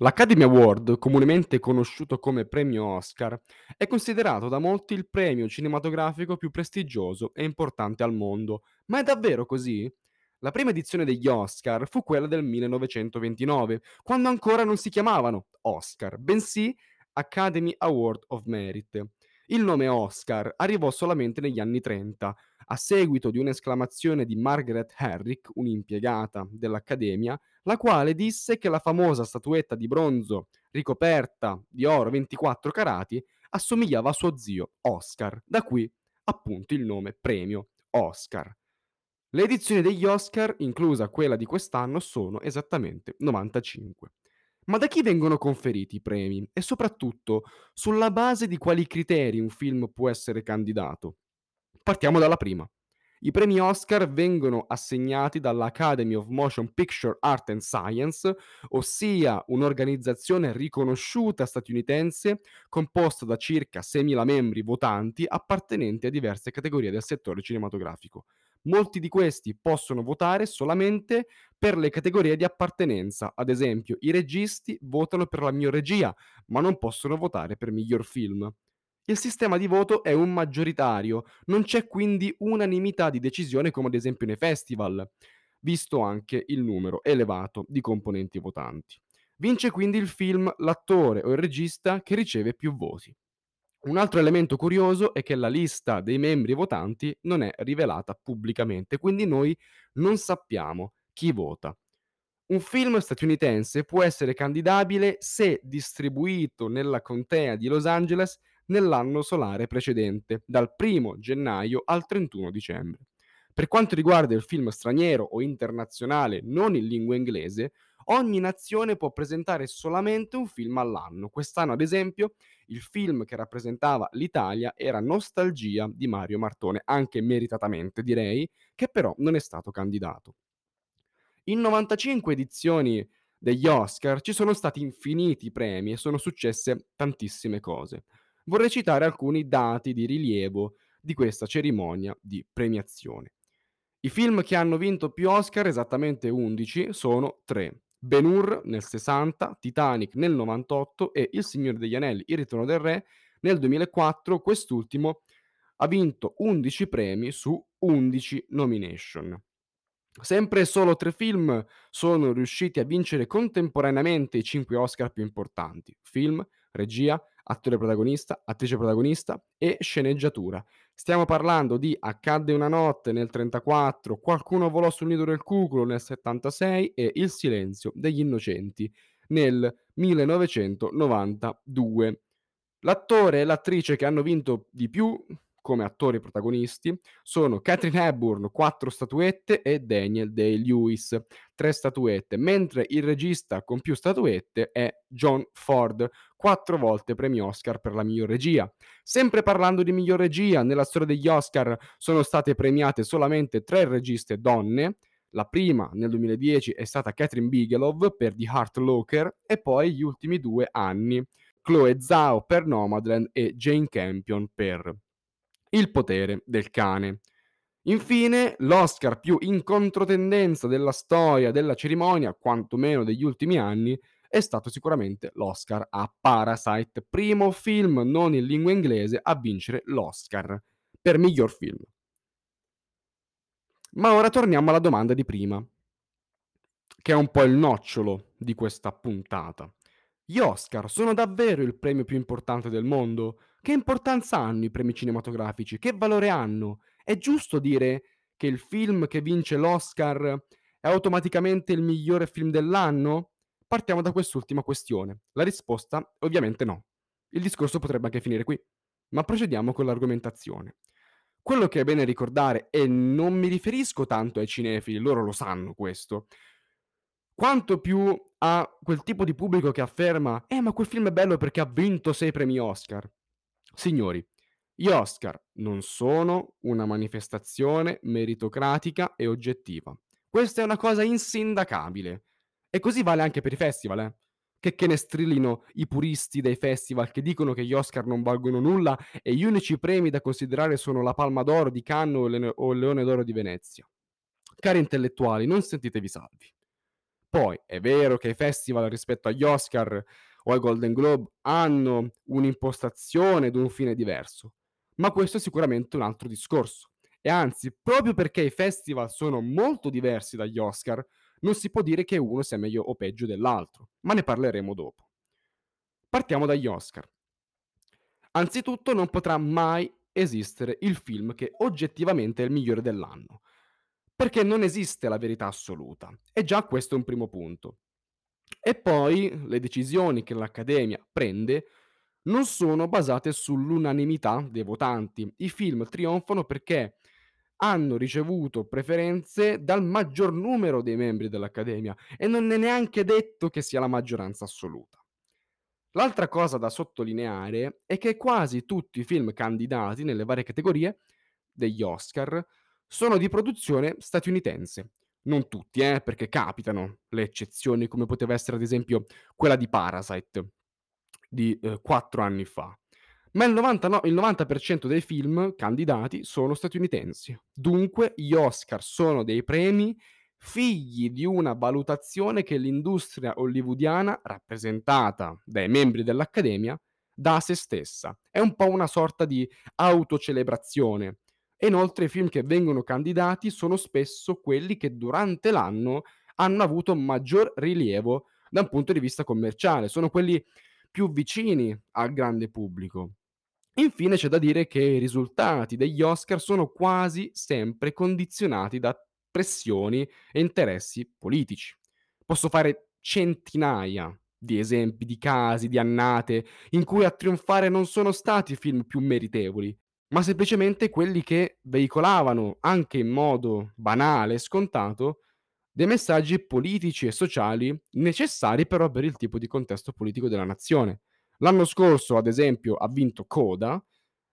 L'Academy Award, comunemente conosciuto come premio Oscar, è considerato da molti il premio cinematografico più prestigioso e importante al mondo. Ma è davvero così? La prima edizione degli Oscar fu quella del 1929, quando ancora non si chiamavano Oscar, bensì Academy Award of Merit. Il nome Oscar arrivò solamente negli anni 30, a seguito di un'esclamazione di Margaret Herrick, un'impiegata dell'Accademia, la quale disse che la famosa statuetta di bronzo ricoperta di oro 24 carati assomigliava a suo zio Oscar, da qui appunto il nome premio Oscar. Le edizioni degli Oscar, inclusa quella di quest'anno, sono esattamente 95. Ma da chi vengono conferiti i premi? E soprattutto, sulla base di quali criteri un film può essere candidato? Partiamo dalla prima. I premi Oscar vengono assegnati dall'Academy of Motion Picture Art and Science, ossia un'organizzazione riconosciuta statunitense composta da circa 6.000 membri votanti appartenenti a diverse categorie del settore cinematografico. Molti di questi possono votare solamente per le categorie di appartenenza, ad esempio i registi votano per la miglior regia, ma non possono votare per miglior film. Il sistema di voto è un maggioritario, non c'è quindi unanimità di decisione come ad esempio nei festival, visto anche il numero elevato di componenti votanti. Vince quindi il film, l'attore o il regista che riceve più voti. Un altro elemento curioso è che la lista dei membri votanti non è rivelata pubblicamente, quindi noi non sappiamo chi vota. Un film statunitense può essere candidabile se distribuito nella contea di Los Angeles nell'anno solare precedente, dal 1 gennaio al 31 dicembre. Per quanto riguarda il film straniero o internazionale non in lingua inglese, ogni nazione può presentare solamente un film all'anno. Quest'anno, ad esempio, il film che rappresentava l'Italia era Nostalgia di Mario Martone, anche meritatamente direi, che però non è stato candidato. In 95 edizioni degli Oscar ci sono stati infiniti premi e sono successe tantissime cose. Vorrei citare alcuni dati di rilievo di questa cerimonia di premiazione. I film che hanno vinto più Oscar, esattamente 11, sono tre. Ben Hur nel 60, Titanic nel 98 e Il Signore degli Anelli, Il Ritorno del Re nel 2004. Quest'ultimo ha vinto 11 premi su 11 nomination. Sempre solo tre film sono riusciti a vincere contemporaneamente i cinque Oscar più importanti: film, regia, attore protagonista, attrice protagonista e sceneggiatura. Stiamo parlando di Accadde una notte nel 34, Qualcuno volò sul nido del cuculo nel 76 e Il silenzio degli innocenti nel 1992. L'attore e l'attrice che hanno vinto di più come attori protagonisti sono Catherine Hepburn, 4 statuette, e Daniel Day-Lewis, 3 statuette, mentre il regista con più statuette è John Ford, 4 volte premio Oscar per la miglior regia. Sempre parlando di miglior regia, nella storia degli Oscar sono state premiate solamente 3 registe donne, la prima nel 2010 è stata Catherine Bigelow per The Heart Locker e poi gli ultimi due anni Chloe Zhao per Nomadland e Jane Campion per il potere del cane. Infine, l'Oscar più in controtendenza della storia della cerimonia, quantomeno degli ultimi anni, è stato sicuramente l'Oscar a Parasite, primo film non in lingua inglese a vincere l'Oscar per miglior film. Ma ora torniamo alla domanda di prima, che è un po' il nocciolo di questa puntata. Gli Oscar sono davvero il premio più importante del mondo? Che importanza hanno i premi cinematografici? Che valore hanno? È giusto dire che il film che vince l'Oscar è automaticamente il migliore film dell'anno? Partiamo da quest'ultima questione. La risposta ovviamente no. Il discorso potrebbe anche finire qui. Ma procediamo con l'argomentazione. Quello che è bene ricordare, e non mi riferisco tanto ai cinefili, loro lo sanno questo, quanto più a quel tipo di pubblico che afferma eh ma quel film è bello perché ha vinto sei premi Oscar. Signori, gli Oscar non sono una manifestazione meritocratica e oggettiva. Questa è una cosa insindacabile. E così vale anche per i festival, eh? Che, che ne strillino i puristi dei festival che dicono che gli Oscar non valgono nulla e gli unici premi da considerare sono la Palma d'Oro di Cannes o il Leone d'Oro di Venezia. Cari intellettuali, non sentitevi salvi. Poi è vero che i festival rispetto agli Oscar o ai Golden Globe hanno un'impostazione ed un fine diverso, ma questo è sicuramente un altro discorso. E anzi, proprio perché i festival sono molto diversi dagli Oscar, non si può dire che uno sia meglio o peggio dell'altro, ma ne parleremo dopo. Partiamo dagli Oscar. Anzitutto non potrà mai esistere il film che oggettivamente è il migliore dell'anno, perché non esiste la verità assoluta. E già questo è un primo punto. E poi le decisioni che l'Accademia prende non sono basate sull'unanimità dei votanti. I film trionfano perché hanno ricevuto preferenze dal maggior numero dei membri dell'Accademia e non è neanche detto che sia la maggioranza assoluta. L'altra cosa da sottolineare è che quasi tutti i film candidati nelle varie categorie degli Oscar sono di produzione statunitense. Non tutti, eh, perché capitano le eccezioni, come poteva essere ad esempio quella di Parasite di eh, 4 anni fa. Ma il, 99, il 90% dei film candidati sono statunitensi. Dunque gli Oscar sono dei premi figli di una valutazione che l'industria hollywoodiana, rappresentata dai membri dell'Accademia, dà a se stessa. È un po' una sorta di autocelebrazione. E inoltre i film che vengono candidati sono spesso quelli che durante l'anno hanno avuto maggior rilievo da un punto di vista commerciale, sono quelli più vicini al grande pubblico. Infine c'è da dire che i risultati degli Oscar sono quasi sempre condizionati da pressioni e interessi politici. Posso fare centinaia di esempi di casi, di annate, in cui a trionfare non sono stati i film più meritevoli, ma semplicemente quelli che veicolavano, anche in modo banale e scontato, dei messaggi politici e sociali necessari però per il tipo di contesto politico della nazione. L'anno scorso, ad esempio, ha vinto Coda,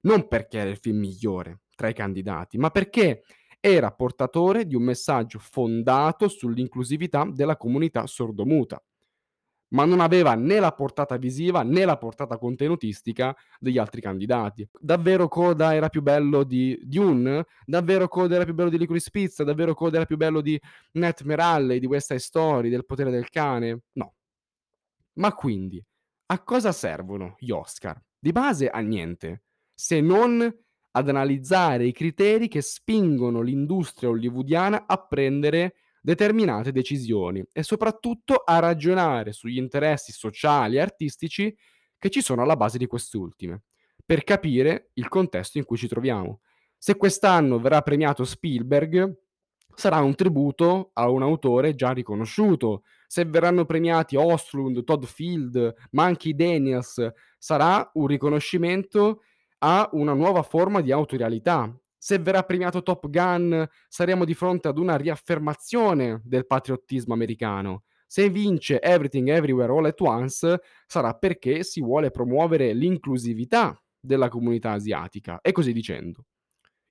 non perché era il film migliore tra i candidati, ma perché era portatore di un messaggio fondato sull'inclusività della comunità sordomuta, ma non aveva né la portata visiva né la portata contenutistica degli altri candidati. Davvero Coda era più bello di Dune? Davvero Coda era più bello di Licorice Pizza? Davvero Coda era più bello di Nightmare Alley, di West Side Story, del potere del cane? No. Ma quindi, a cosa servono gli Oscar? Di base a niente, se non ad analizzare i criteri che spingono l'industria hollywoodiana a prendere determinate decisioni e soprattutto a ragionare sugli interessi sociali e artistici che ci sono alla base di queste ultime, per capire il contesto in cui ci troviamo. Se quest'anno verrà premiato Spielberg, sarà un tributo a un autore già riconosciuto. Se verranno premiati Oslund, Todd Field, Monkey Daniels, sarà un riconoscimento a una nuova forma di autorialità. Se verrà premiato Top Gun, saremo di fronte ad una riaffermazione del patriottismo americano. Se vince Everything Everywhere All at Once, sarà perché si vuole promuovere l'inclusività della comunità asiatica, e così dicendo.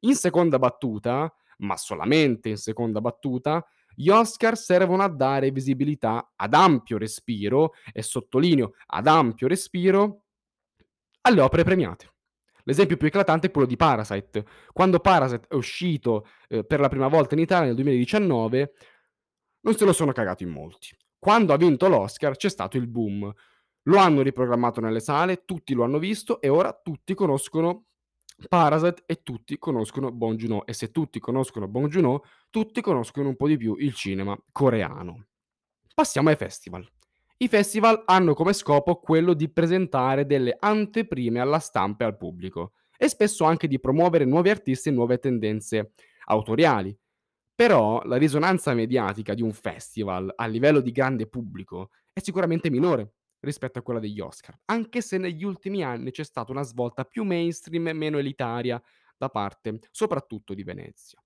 In seconda battuta, ma solamente in seconda battuta, gli Oscar servono a dare visibilità ad ampio respiro, e sottolineo ad ampio respiro, alle opere premiate. L'esempio più eclatante è quello di Parasite. Quando Parasite è uscito eh, per la prima volta in Italia nel 2019, non se lo sono cagato in molti. Quando ha vinto l'Oscar c'è stato il boom. Lo hanno riprogrammato nelle sale, tutti lo hanno visto e ora tutti conoscono Parasite e tutti conoscono Bong Joon-ho e se tutti conoscono Bong Joon-ho, tutti conoscono un po' di più il cinema coreano. Passiamo ai festival. I festival hanno come scopo quello di presentare delle anteprime alla stampa e al pubblico e spesso anche di promuovere nuovi artisti e nuove tendenze autoriali. Però la risonanza mediatica di un festival a livello di grande pubblico è sicuramente minore rispetto a quella degli Oscar, anche se negli ultimi anni c'è stata una svolta più mainstream e meno elitaria da parte soprattutto di Venezia.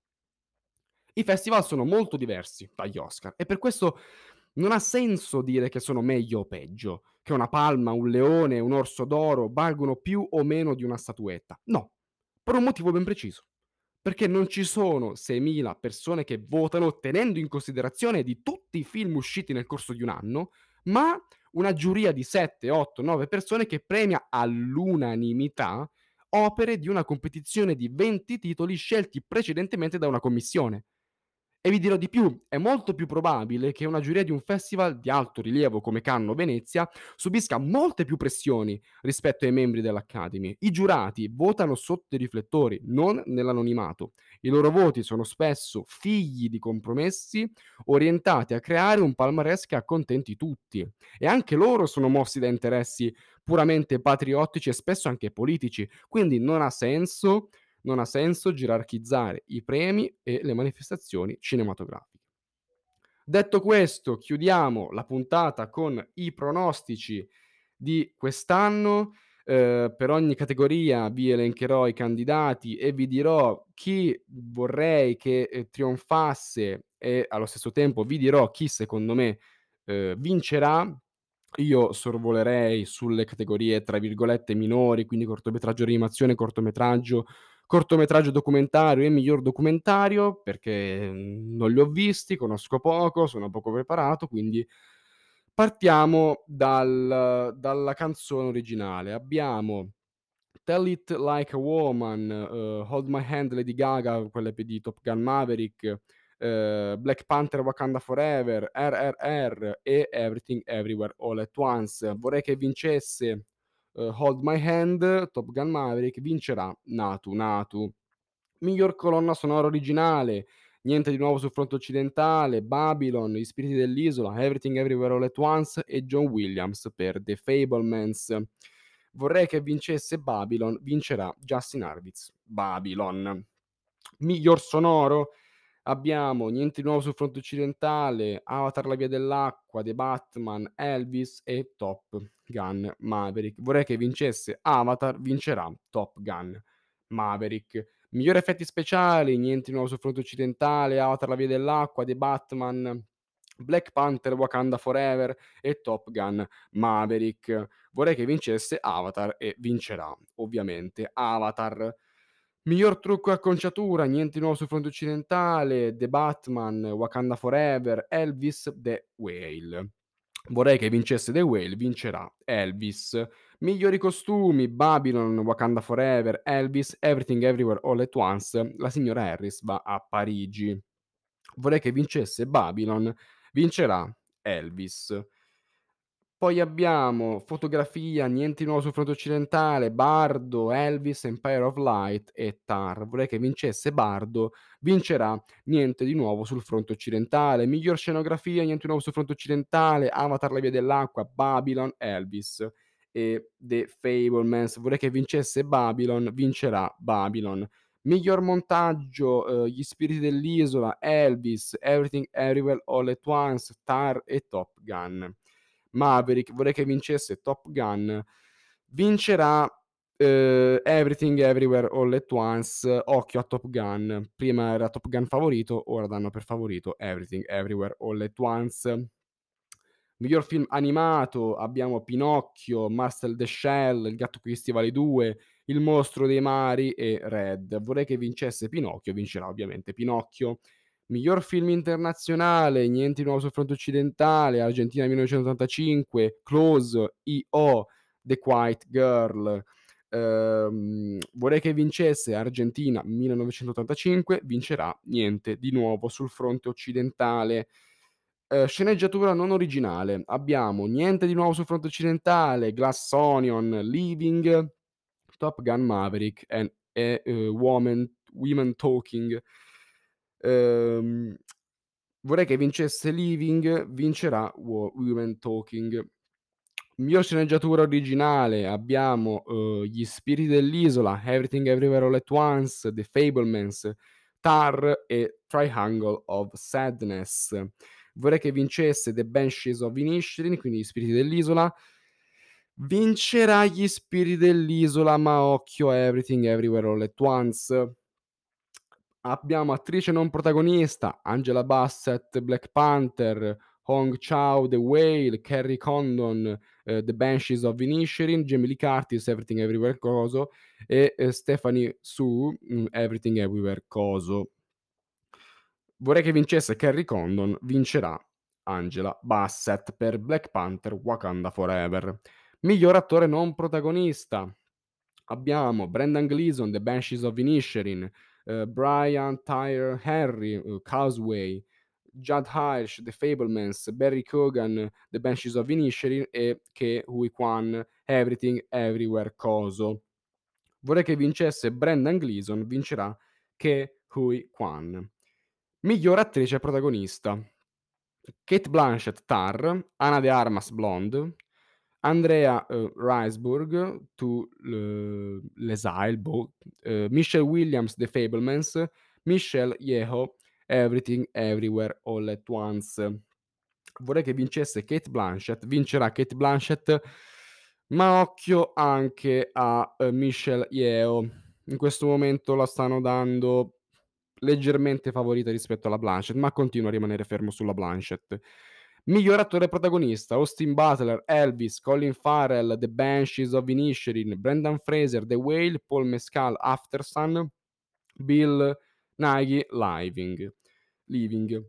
I festival sono molto diversi dagli Oscar e per questo non ha senso dire che sono meglio o peggio, che una palma, un leone, un orso d'oro valgono più o meno di una statuetta. No, per un motivo ben preciso. Perché non ci sono 6.000 persone che votano tenendo in considerazione di tutti i film usciti nel corso di un anno, ma una giuria di 7, 8, 9 persone che premia all'unanimità opere di una competizione di 20 titoli scelti precedentemente da una commissione. E vi dirò di più, è molto più probabile che una giuria di un festival di alto rilievo come Cannes o Venezia subisca molte più pressioni rispetto ai membri dell'Academy. I giurati votano sotto i riflettori, non nell'anonimato. I loro voti sono spesso figli di compromessi orientati a creare un palmarès che accontenti tutti. E anche loro sono mossi da interessi puramente patriottici e spesso anche politici, quindi non ha senso non ha senso gerarchizzare i premi e le manifestazioni cinematografiche. Detto questo, chiudiamo la puntata con i pronostici di quest'anno. Ehm, per ogni categoria vi elencherò i candidati e vi dirò chi vorrei che, ehm, trionfasse e allo stesso tempo vi dirò chi secondo me, ehm, vincerà. Io sorvolerei sulle categorie, tra virgolette, "minori", quindi cortometraggio animazione, cortometraggio cortometraggio documentario e miglior documentario, perché, mhmm, non li ho visti, conosco poco, sono poco preparato, quindi partiamo dal dalla canzone originale. Abbiamo Tell It Like a Woman, uhm, Hold My Hand Lady Gaga, quelle p di Top Gun Maverick, ehm, Black Panther Wakanda Forever, RRR e Everything Everywhere All at Once. Vorrei che vincesse, uhm, Hold My Hand, Top Gun Maverick, vincerà Naatu Naatu. Miglior colonna sonora originale, Niente di nuovo sul fronte occidentale, Babylon, Gli spiriti dell'isola, Everything Everywhere All at Once e John Williams per The Fablemans. Vorrei che vincesse Babylon, vincerà Justin Hurwitz. Babylon. Miglior sonoro abbiamo Niente di nuovo sul fronte occidentale, Avatar la via dell'acqua, The Batman, Elvis e Top Gun Maverick. Vorrei che vincesse Avatar, vincerà Top Gun Maverick. Migliori effetti speciali, Niente di nuovo sul fronte occidentale, Avatar la via dell'acqua, The Batman, Black Panther, Wakanda Forever e Top Gun Maverick. Vorrei che vincesse Avatar e vincerà ovviamente Avatar. Miglior trucco e acconciatura, Niente nuovo sul fronte occidentale, The Batman, Wakanda Forever, Elvis, The Whale. Vorrei che vincesse The Whale, vincerà Elvis. Migliori costumi, Babylon, Wakanda Forever, Elvis, Everything Everywhere All at Once. La signora Harris va a Parigi. Vorrei che vincesse Babylon, vincerà Elvis. Poi abbiamo fotografia, Niente di nuovo sul fronte occidentale, Bardo, Elvis, Empire of Light e Tar. Vorrei che vincesse Bardo, vincerà Niente di nuovo sul fronte occidentale. Miglior scenografia, Niente di nuovo sul fronte occidentale, Avatar la via dell'acqua, Babylon, Elvis e The Fablemans. Vorrei che vincesse Babylon, vincerà Babylon. Miglior montaggio, uhm, Gli spiriti dell'isola, Elvis, Everything Everywhere All at Once, Tar e Top Gun. Maverick, vorrei che vincesse Top Gun. Vincerà, uhm, Everything Everywhere All at Once. Occhio a Top Gun. Prima era Top Gun favorito, ora danno per favorito Everything Everywhere All at Once. Miglior film animato abbiamo Pinocchio, Marcel the Shell, Il gatto gli stivali 2, Il mostro dei mari e Red. Vorrei che vincesse Pinocchio, vincerà ovviamente Pinocchio. Miglior film internazionale, Niente di nuovo sul fronte occidentale, Argentina 1985, Close, I.O., The Quiet Girl. Ehm, vorrei che vincesse Argentina 1985, vincerà Niente di nuovo sul fronte occidentale. Ehm, sceneggiatura non originale, abbiamo Niente di nuovo sul fronte occidentale, Glass Onion, Living, Top Gun Maverick e, uhm, Woman Women Talking. Ehm, vorrei che vincesse Living, vincerà Wo Women Talking. Miglior sceneggiatura originale abbiamo, uhm, Gli spiriti dell'isola, Everything Everywhere All at Once, The Fablemans, Tar e Triangle of Sadness. Vorrei che vincesse The Banshees of Inisherin, quindi Gli spiriti dell'isola. Vincerà Gli spiriti dell'isola, ma occhio Everything Everywhere All at Once. Abbiamo attrice non protagonista, Angela Bassett, Black Panther, Hong Chau, The Whale, Kerry Condon, ehm, The Banshees of Inisherin, Jamie Lee Curtis, Everything Everywhere Coso e, ehm, Stephanie Hsu, mhmm, Everything Everywhere Coso. Vorrei che vincesse Kerry Condon, vincerà Angela Bassett per Black Panther Wakanda Forever. Miglior attore non protagonista abbiamo Brendan Gleeson, The Banshees of Inisherin, ehm, Brian Tyree Henry, uhm, Causeway, Judd Hirsch, The Fabelmans, Barry Keoghan, The Banshees of Inisherin e Ke Huy Quan, Everything Everywhere Coso. Vorrei che vincesse Brendan Gleeson, vincerà Ke Huy Quan. Miglior attrice protagonista: Cate Blanchett, Tar, Ana de Armas, Blonde, Andrea, uhm, Riseborough, To l l'Exile, boh, uhm, Michelle Williams, The Fabelmans, Michelle Yeoh, Everything Everywhere All at Once. Vorrei che vincesse Cate Blanchett, vincerà Cate Blanchett, ma occhio anche a, uhm, Michelle Yeoh. In questo momento la stanno dando leggermente favorita rispetto alla Blanchett, ma continuo a rimanere fermo sulla Blanchett. Miglior attore protagonista: Austin Butler, Elvis, Colin Farrell, The Banshees of Inisherin, Brendan Fraser, The Whale, Paul Mescal, Aftersun, Bill Nighy, Living Living.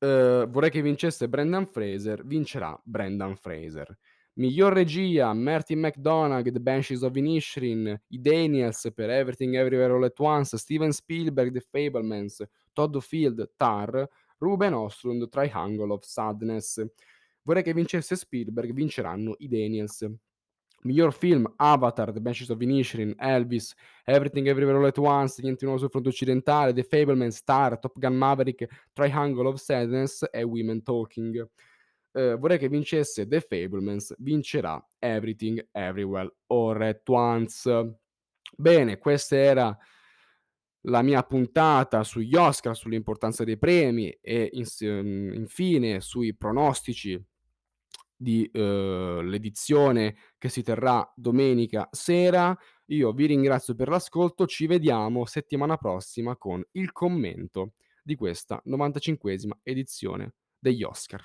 Uhm, vorrei che vincesse Brendan Fraser, vincerà Brendan Fraser. Miglior regia: Martin McDonagh, The Banshees of Inisherin, i Daniels per Everything Everywhere All at Once, Steven Spielberg, The Fabelmans, Todd Field, Tar, Ruben Östlund, Triangle of Sadness. Vorrei che vincesse Spielberg, vinceranno i Daniels. Miglior film: Avatar, The Banshees of Inisherin, Elvis, Everything Everywhere All at Once, Niente nuovo sul fronte occidentale, The Fabelmans, Tar, Top Gun Maverick, Triangle of Sadness e Women Talking. Uhm, vorrei che vincesse The Fabelmans, vincerà Everything Everywhere All at Once. Bene, questa era la mia puntata sugli Oscar, sull'importanza dei premi e ins mhmm, infine sui pronostici di, uhm, l'edizione che si terrà domenica sera. Io vi ringrazio per l'ascolto, ci vediamo settimana prossima con il commento di questa 95esima edizione degli Oscar.